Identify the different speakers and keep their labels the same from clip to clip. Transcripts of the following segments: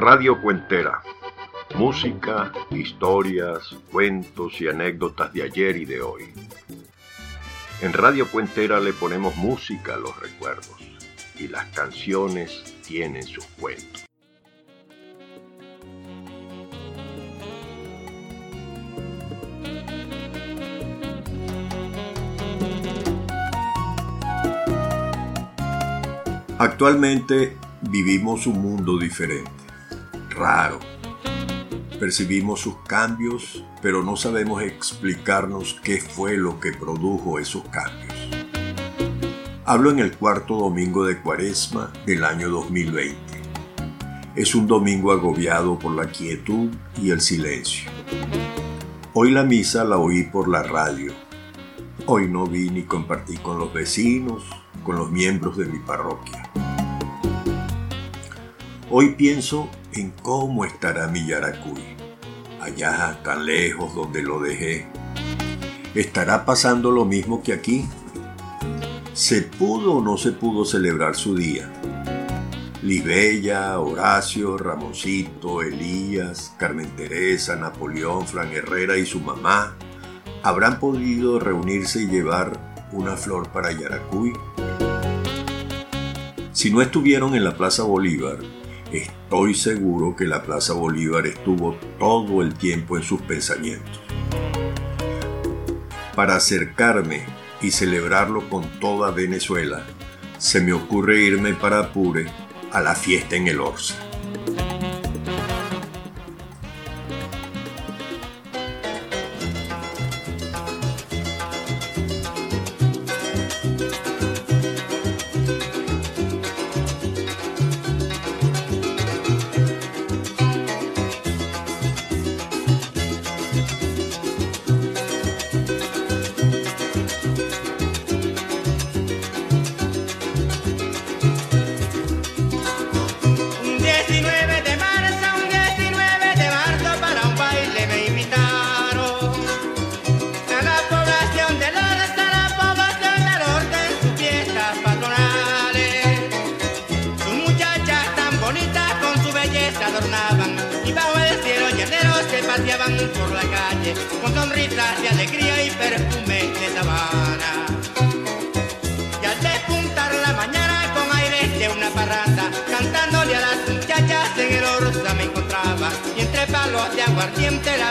Speaker 1: Radio Cuentera. Música, historias, cuentos y anécdotas de ayer y de hoy. En Radio Cuentera le ponemos música a los recuerdos y las canciones tienen sus cuentos. Actualmente vivimos un mundo diferente, raro. Percibimos sus cambios, pero no sabemos explicarnos qué fue lo que produjo esos cambios. Hablo en el cuarto domingo de Cuaresma del año 2020. Es un domingo agobiado por la quietud y el silencio. Hoy la misa la oí por la radio. Hoy no vi ni compartí con los vecinos, con los miembros de mi parroquia. Hoy pienso cómo estará mi Yaracuy, allá tan lejos donde lo dejé. ¿Estará pasando lo mismo que aquí? ¿Se pudo o no se pudo celebrar su día? Libella, Horacio, Ramoncito, Elías, Carmen Teresa, Napoleón, Fran Herrera y su mamá habrán podido reunirse y llevar una flor para Yaracuy. Si no estuvieron en la Plaza Bolívar, Estoy seguro que la Plaza Bolívar estuvo todo el tiempo en sus pensamientos. Para acercarme y celebrarlo con toda Venezuela, se me ocurre irme para Apure a la fiesta en el Orsa.
Speaker 2: Aguardiente la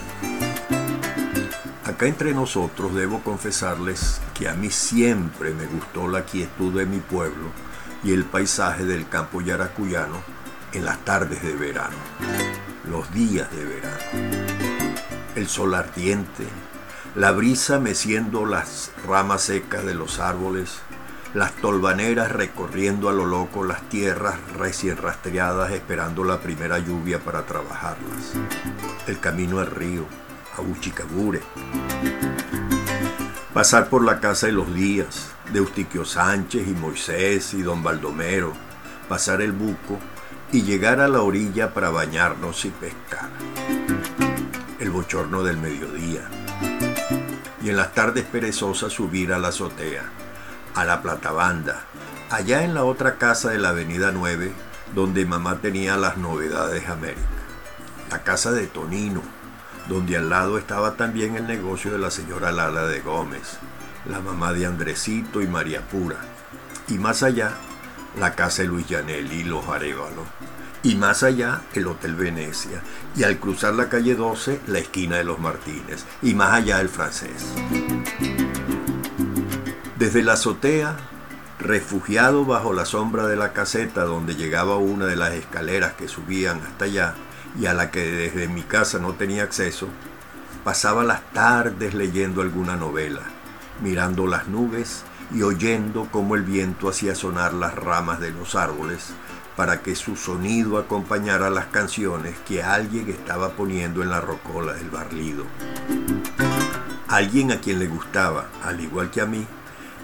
Speaker 1: Acá entre nosotros debo confesarles que a mí siempre me gustó la quietud de mi pueblo y el paisaje del campo yaracuyano en las tardes de verano, los días de verano. El sol ardiente, la brisa meciendo las ramas secas de los árboles, las tolvaneras recorriendo a lo loco las tierras recién rastreadas esperando la primera lluvia para trabajarlas. El camino al río, a Uchicabure. Pasar por la casa de los días, de Eustiquio Sánchez y Moisés y don Baldomero. Pasar el buco y llegar a la orilla para bañarnos y pescar. El bochorno del mediodía. Y en las tardes perezosas subir a la azotea, a la platabanda, allá en la otra casa de la Avenida 9, donde mamá tenía las novedades América. La casa de Tonino, donde al lado estaba también el negocio de la señora Lala de Gómez, la mamá de Andresito y María Pura. Y más allá, la casa de Luis Llanelli y los Arévalos. Y más allá, el Hotel Venecia. Y al cruzar la calle 12, la esquina de los Martínez. Y más allá, el francés. Desde la azotea, refugiado bajo la sombra de la caseta donde llegaba una de las escaleras que subían hasta allá y a la que desde mi casa no tenía acceso, pasaba las tardes leyendo alguna novela, mirando las nubes y oyendo cómo el viento hacía sonar las ramas de los árboles para que su sonido acompañara las canciones que alguien estaba poniendo en la rocola del barlido. Alguien a quien le gustaba, al igual que a mí,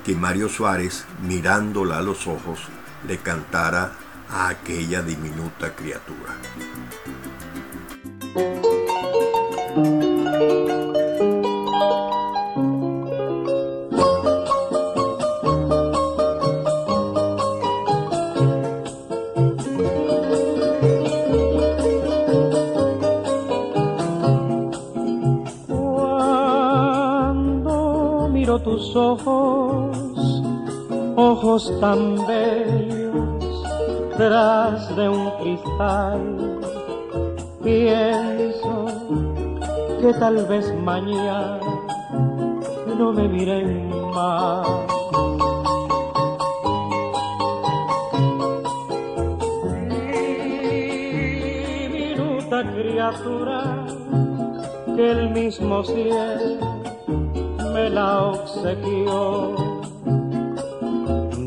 Speaker 1: que Mario Suárez, mirándola a los ojos, le cantara a aquella diminuta criatura.
Speaker 3: Tus ojos, ojos tan bellos, tras de un cristal. Que tal vez mañana no me miren más. Minuta criatura que el mismo cielo me la obsequió.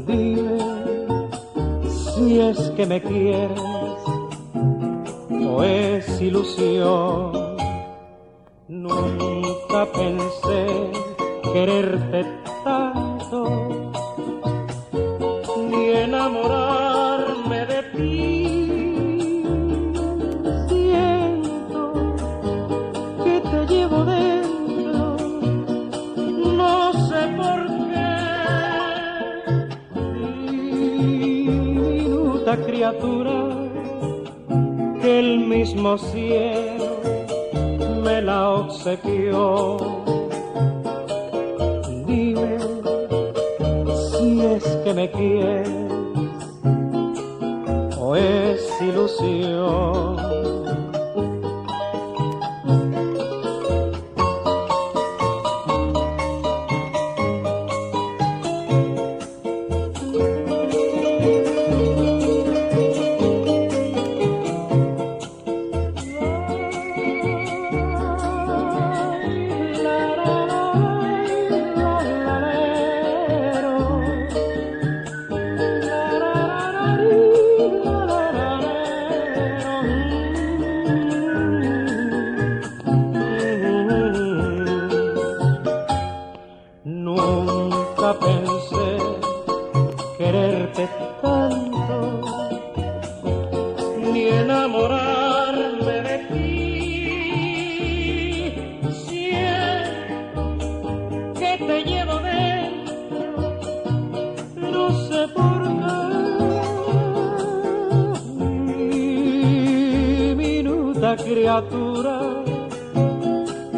Speaker 3: Dime si es que me quieres o es ilusión. Nunca pensé quererte tanto ni enamorarme de ti criatura que el mismo cielo la obsequió. Dime si es que me quieres o es ilusión.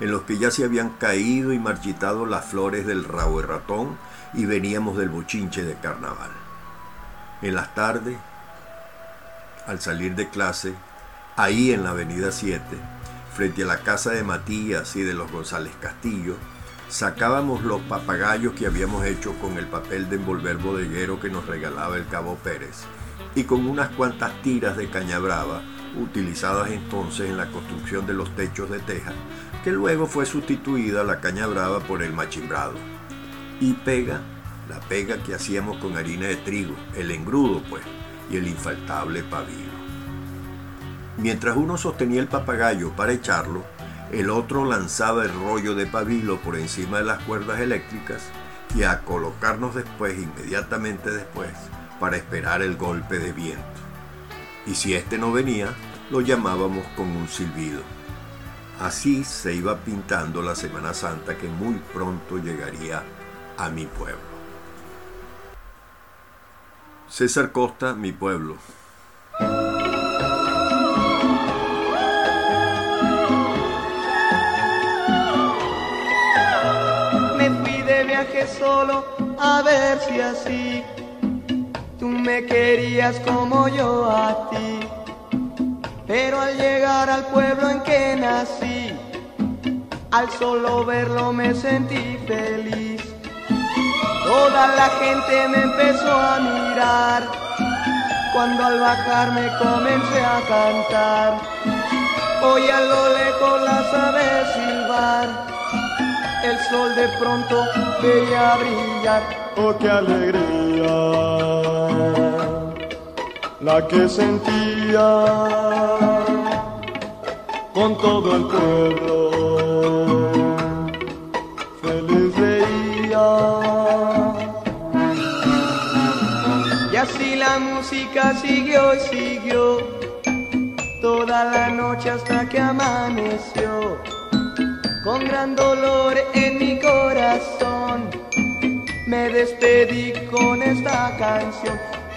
Speaker 1: en los que ya se habían caído y marchitado las flores del rabo de ratón y veníamos del bochinche de carnaval. En las tardes, al salir de clase, ahí en la avenida 7, frente a la casa de Matías y de los González Castillo, sacábamos los papagayos que habíamos hecho con el papel de envolver bodeguero que nos regalaba el Cabo Pérez y con unas cuantas tiras de caña brava utilizadas entonces en la construcción de los techos de teja, que luego fue sustituida la caña brava por el machimbrado. Y pega, la pega que hacíamos con harina de trigo, el engrudo pues, y el infaltable pabilo. Mientras uno sostenía el papagayo para echarlo, el otro lanzaba el rollo de pabilo por encima de las cuerdas eléctricas y a colocarnos después, inmediatamente después, para esperar el golpe de viento. Y si éste no venía, lo llamábamos con un silbido. Así se iba pintando la Semana Santa que muy pronto llegaría a mi pueblo. César Costa, mi pueblo.
Speaker 4: Me fui de viaje solo a ver si así tú me querías como yo a ti. Pero al llegar al pueblo en que nací, al solo verlo me sentí feliz. Toda la gente me empezó a mirar, cuando al bajar me comencé a cantar. Hoy a lo lejos las aves silbar, el sol de pronto veía brillar. Oh, qué alegría la que sentía con todo el pueblo. Feliz veía. Y así la música siguió y siguió toda la noche hasta que amaneció. Con gran dolor en mi corazón me despedí con esta canción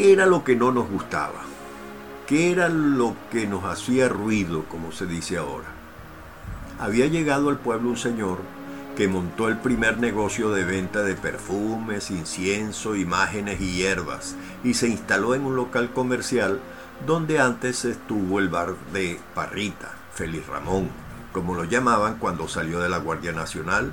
Speaker 4: ¿Qué
Speaker 1: era lo que no nos gustaba? ¿Qué era lo que nos hacía ruido, como se dice ahora? Había llegado al pueblo un señor que montó el primer negocio de venta de perfumes, incienso, imágenes y hierbas y se instaló en un local comercial donde antes estuvo el bar de Parrita, Feliz Ramón, como lo llamaban cuando salió de la Guardia Nacional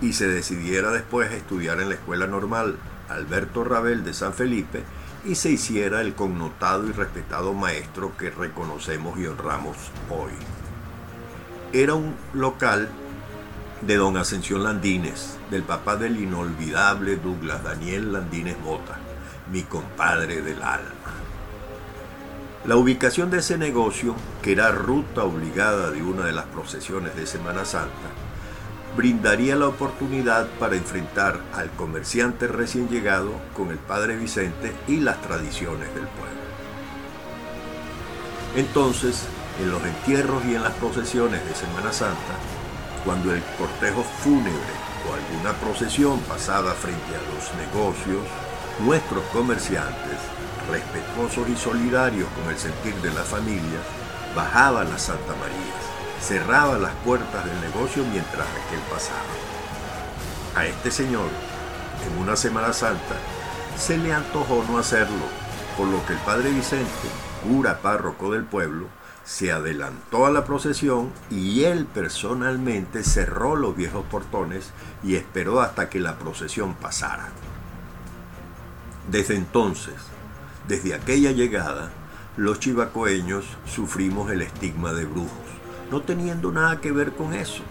Speaker 1: y se decidiera después a estudiar en la Escuela Normal Alberto Rabel de San Felipe y se hiciera el connotado y respetado maestro que reconocemos y honramos hoy. Era un local de don Ascensión Landines, del papá del inolvidable Douglas Daniel Landines Mota, mi compadre del alma. La ubicación de ese negocio, que era ruta obligada de una de las procesiones de Semana Santa, brindaría la oportunidad para enfrentar al comerciante recién llegado con el padre Vicente y las tradiciones del pueblo. Entonces, en los entierros y en las procesiones de Semana Santa, cuando el cortejo fúnebre o alguna procesión pasaba frente a los negocios, nuestros comerciantes, respetuosos y solidarios con el sentir de la familia, bajaban a Santa María cerraba las puertas del negocio mientras aquel pasaba. A este señor, en una Semana Santa, se le antojó no hacerlo, por lo que el padre Vicente, cura párroco del pueblo, se adelantó a la procesión y él personalmente cerró los viejos portones y esperó hasta que la procesión pasara. Desde entonces, desde aquella llegada, los chivacoeños sufrimos el estigma de brujos no teniendo nada que ver con eso,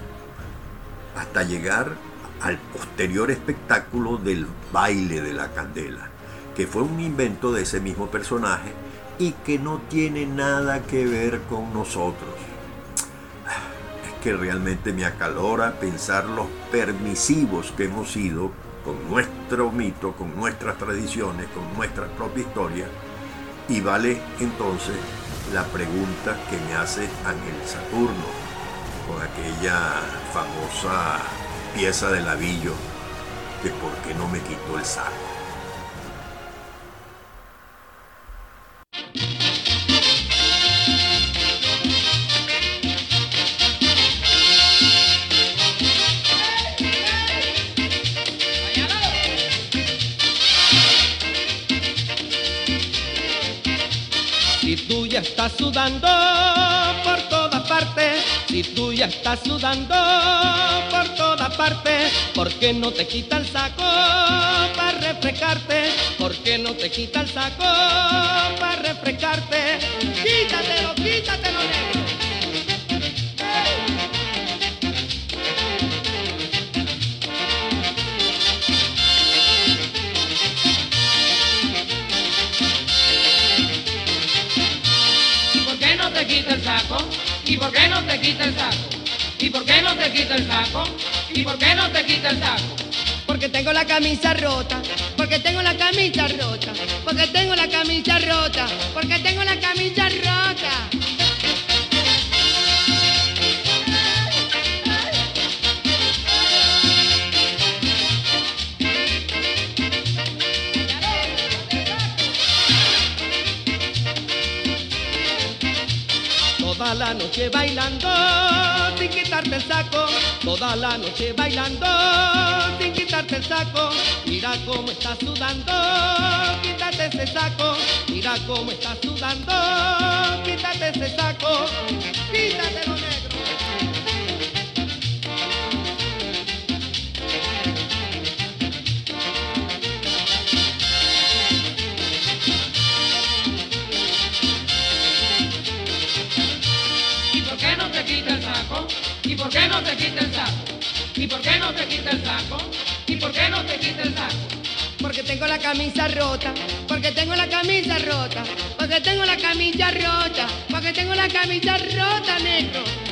Speaker 1: hasta llegar al posterior espectáculo del baile de la candela, que fue un invento de ese mismo personaje y que no tiene nada que ver con nosotros. Es que realmente me acalora pensar los permisivos que hemos sido con nuestro mito, con nuestras tradiciones, con nuestra propia historia, y vale entonces la pregunta que me hace Ángel Saturno con aquella famosa pieza de lavillo que por qué no me quitó el saco.
Speaker 5: Estás sudando por todas partes, si tú ya estás sudando por todas partes, ¿por qué no te quita el saco para refrescarte? ¿Por qué no te quita el saco para refrescarte?
Speaker 6: Saco? ¿Y por qué no te quita el saco? ¿Y por qué no te quita el saco? ¿Y por qué no te quita el saco?
Speaker 5: Porque tengo la camisa rota, porque tengo la camisa rota, porque tengo la camisa rota, porque tengo la camisa rota. Noche bailando sin quitarte el saco, toda la noche bailando sin quitarte el saco. Mira cómo estás sudando, quítate ese saco. Mira cómo estás sudando, quítate ese saco. Quítatelo negro.
Speaker 6: Qué no te quita el saco? ¿Y por qué no te quita el saco? ¿Y por qué no te quita el saco?
Speaker 5: Porque tengo la camisa rota, porque tengo la camisa rota, porque tengo la camisa rota, porque tengo la camisa rota, negro.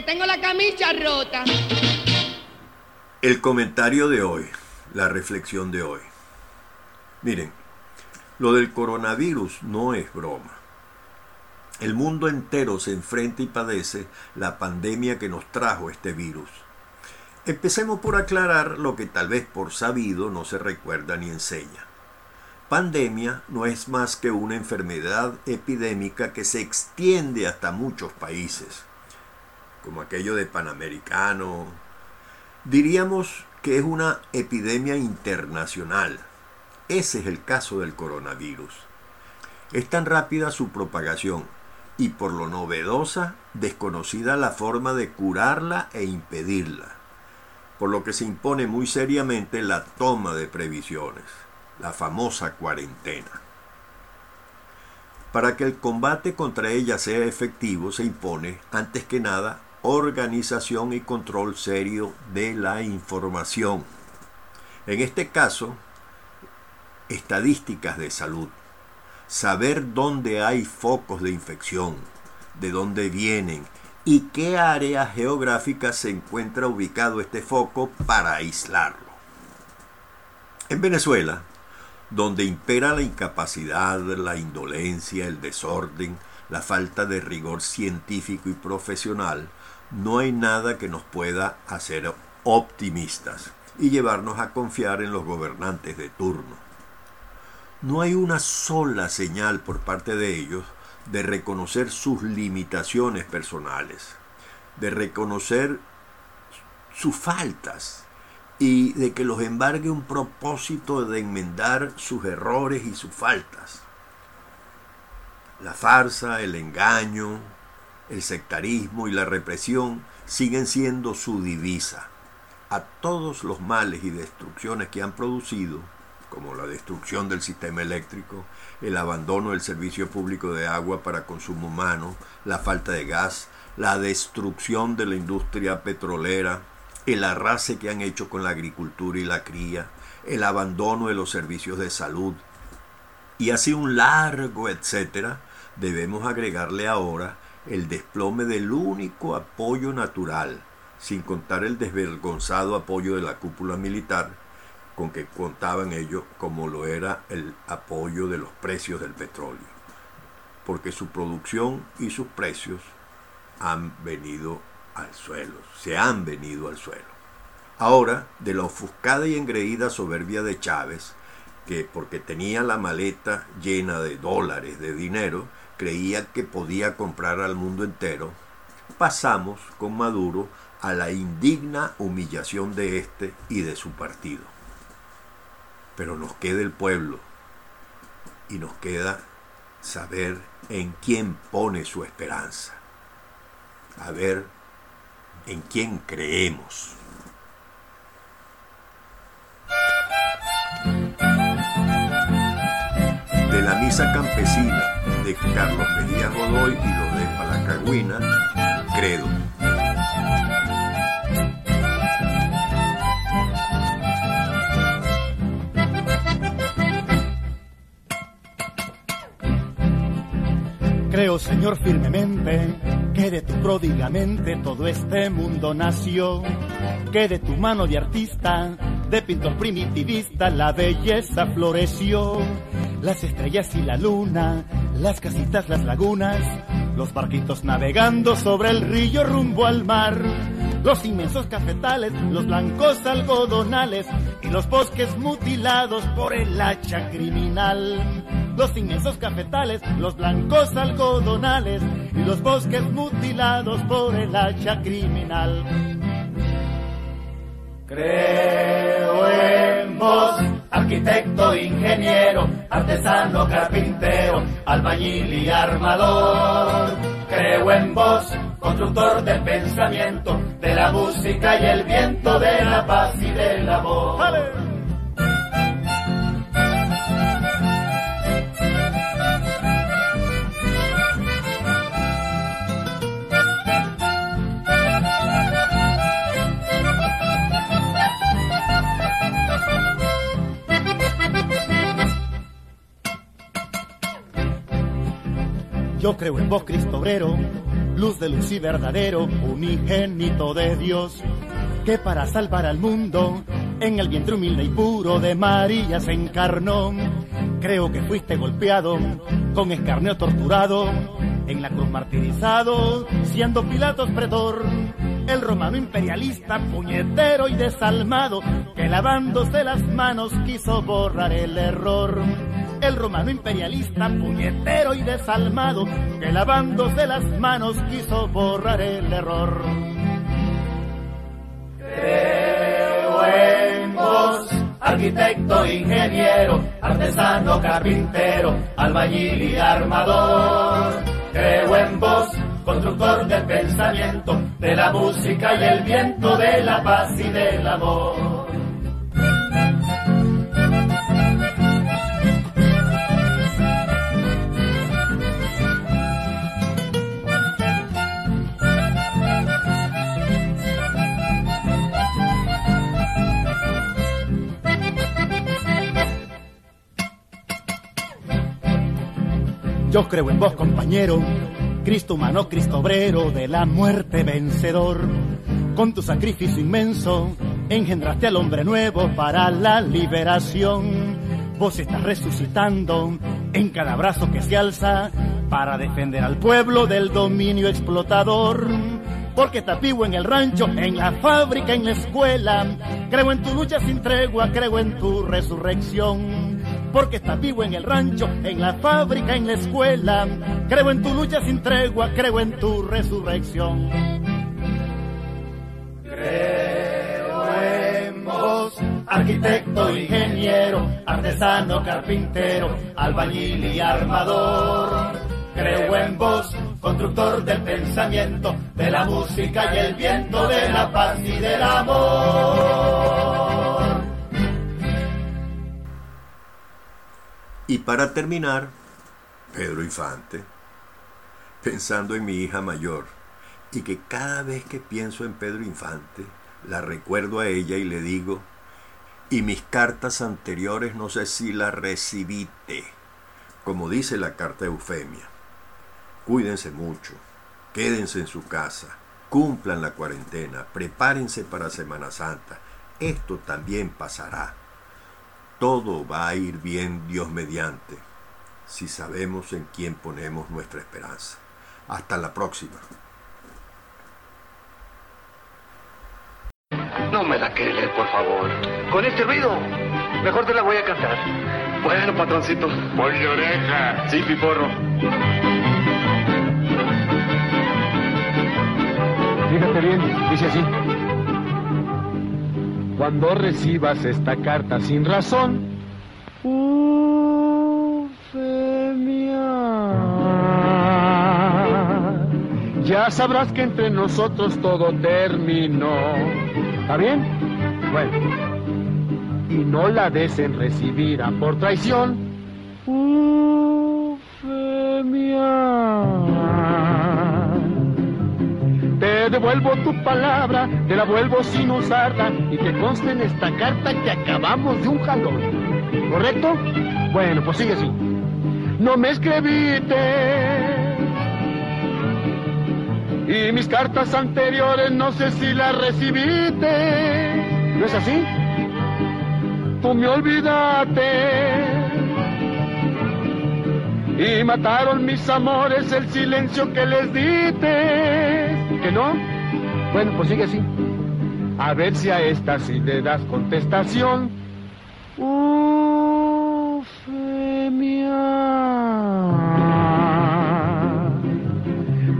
Speaker 5: Tengo la camisa rota.
Speaker 1: El comentario de hoy, la reflexión de hoy. Miren, lo del coronavirus no es broma. El mundo entero se enfrenta y padece la pandemia que nos trajo este virus. Empecemos por aclarar lo que tal vez por sabido no se recuerda ni enseña. Pandemia no es más que una enfermedad epidémica que se extiende hasta muchos países, como aquello de Panamericano. Diríamos que es una epidemia internacional. Ese es el caso del coronavirus. Es tan rápida su propagación y por lo novedosa, desconocida la forma de curarla e impedirla, por lo que se impone muy seriamente la toma de previsiones, la famosa cuarentena. Para que el combate contra ella sea efectivo se impone, antes que nada, organización y control serio de la información. En este caso, estadísticas de salud. Saber dónde hay focos de infección, de dónde vienen y qué área geográfica se encuentra ubicado este foco para aislarlo. En Venezuela, donde impera la incapacidad, la indolencia, el desorden, la falta de rigor científico y profesional, no hay nada que nos pueda hacer optimistas y llevarnos a confiar en los gobernantes de turno. no hay una sola señal por parte de ellos de reconocer sus limitaciones personales, de reconocer sus faltas y de que los embargue un propósito de enmendar sus errores y sus faltas. La farsa, el engaño, el sectarismo y la represión siguen siendo su divisa. A todos los males y destrucciones que han producido, como la destrucción del sistema eléctrico, el abandono del servicio público de agua para consumo humano, la falta de gas, la destrucción de la industria petrolera, el arrase que han hecho con la agricultura y la cría, el abandono de los servicios de salud, y así un largo etcétera, debemos agregarle ahora el desplome del único apoyo natural, sin contar el desvergonzado apoyo de la cúpula militar, con que contaban ellos como lo era el apoyo de los precios del petróleo, porque su producción y sus precios han venido al suelo, se han venido al suelo. Ahora, de la ofuscada y engreída soberbia de Chávez, que porque tenía la maleta llena de dólares de dinero, creía que podía comprar al mundo entero, pasamos con Maduro a la indigna humillación de éste y de su partido. Pero nos queda el pueblo y nos queda saber en quién pone su esperanza, a ver en quién creemos. De la misa campesina de Carlos Mejía Godoy y lo de Palacagüina, Credo.
Speaker 7: Creo, Señor, firmemente que de tu pródigamente todo este mundo nació, que de tu mano de artista, de pintor primitivista, la belleza floreció, las estrellas y la luna, las casitas, las lagunas, los barquitos navegando sobre el río rumbo al mar, los inmensos cafetales, los blancos algodonales y los bosques mutilados por el hacha criminal los inmensos cafetales, los blancos algodonales y los bosques mutilados por el hacha criminal. Creo en vos, arquitecto, ingeniero, artesano, carpintero, albañil y armador. Creo en vos, constructor del pensamiento, de la música y el viento, de la paz y del amor. Yo creo en vos, Cristo obrero, luz de luz y verdadero, unigénito de Dios, que para salvar al mundo, en el vientre humilde y puro de María se encarnó. Creo que fuiste golpeado, con escarneo torturado, en la cruz martirizado, siendo Pilatos pretor. El romano imperialista, puñetero y desalmado, que lavándose las manos quiso borrar el error el romano imperialista, puñetero y desalmado, que lavándose las manos quiso borrar el error. Creo en vos, arquitecto, ingeniero, artesano, carpintero, albañil y armador. Creo en vos, constructor del pensamiento, de la música y el viento, de la paz y del amor. Yo creo en vos, compañero, Cristo humano, Cristo obrero, de la muerte vencedor. Con tu sacrificio inmenso, engendraste al hombre nuevo para la liberación. Vos estás resucitando en cada brazo que se alza para defender al pueblo del dominio explotador. Porque está vivo en el rancho, en la fábrica, en la escuela. Creo en tu lucha sin tregua, creo en tu resurrección porque estás vivo en el rancho, en la fábrica, en la escuela. Creo en tu lucha sin tregua, creo en tu resurrección. Creo en vos, arquitecto, ingeniero, artesano, carpintero, albañil y armador. Creo en vos, constructor del pensamiento, de la música y el viento, de la paz y del amor.
Speaker 1: Y para terminar, Pedro Infante, pensando en mi hija mayor, y que cada vez que pienso en Pedro Infante, la recuerdo a ella y le digo, y mis cartas anteriores no sé si las recibiste, como dice la carta de Eufemia. Cuídense mucho, quédense en su casa, cumplan la cuarentena, prepárense para Semana Santa. Esto también pasará. Todo va a ir bien Dios mediante, si sabemos en quién ponemos nuestra esperanza. Hasta la próxima.
Speaker 8: No me la quiere leer, por favor. Con este ruido, mejor te la voy a cantar. Bueno, patroncito.
Speaker 9: De oreja.
Speaker 8: Sí, piporro.
Speaker 10: Fíjate bien, dice así. Cuando recibas esta carta sin razón, Eufemia, ya sabrás que entre nosotros todo terminó. ¿Está bien? Bueno. Y no la des en recibir a por traición. Devuelvo tu palabra, te la vuelvo sin usarla y que conste en esta carta que acabamos de un jalón. ¿Correcto? Bueno, pues sigue así. No me escribiste. Y mis cartas anteriores no sé si las recibiste. ¿No es así? Tú me olvidaste. Y mataron mis amores el silencio que les diste. ¿Que no? Bueno, pues sigue así. A ver si a esta sí le das contestación. Eufemia.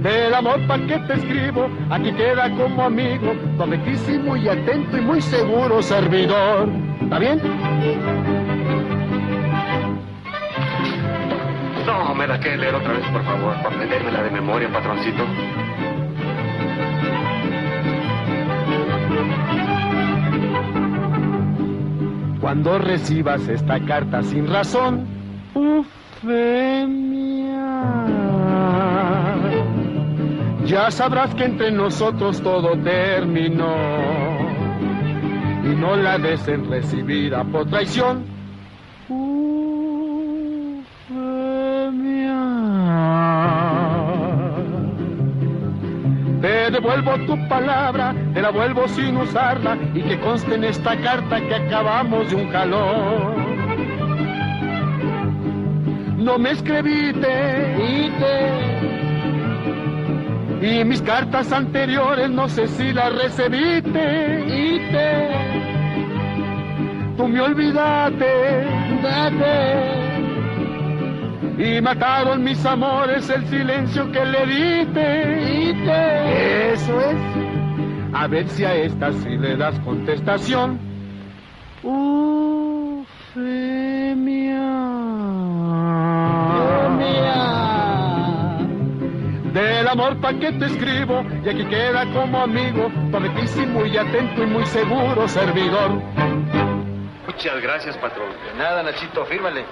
Speaker 10: Del amor pa' que te escribo, aquí queda como amigo, tu y atento y muy seguro servidor. ¿Está bien?
Speaker 8: No, me la quiere leer otra vez, por favor, para aprendérmela de memoria, patroncito.
Speaker 10: Cuando recibas esta carta sin razón, Eufemia, ya sabrás que entre nosotros todo terminó. Y no la des en recibir a por traición. Te devuelvo tu palabra, te la vuelvo sin usarla y que conste en esta carta que acabamos de un calor. No me escribiste. Y mis cartas anteriores no sé si las recibiste. Tú me olvidaste y mataron mis amores el silencio que le diste. Eso es. A ver si a esta sí le das contestación. Eufemia. Del amor pa' que te escribo y aquí queda como amigo, pavetísimo y atento y muy seguro servidor.
Speaker 8: Muchas gracias, patrón.
Speaker 11: Nada, Nachito, fírmale.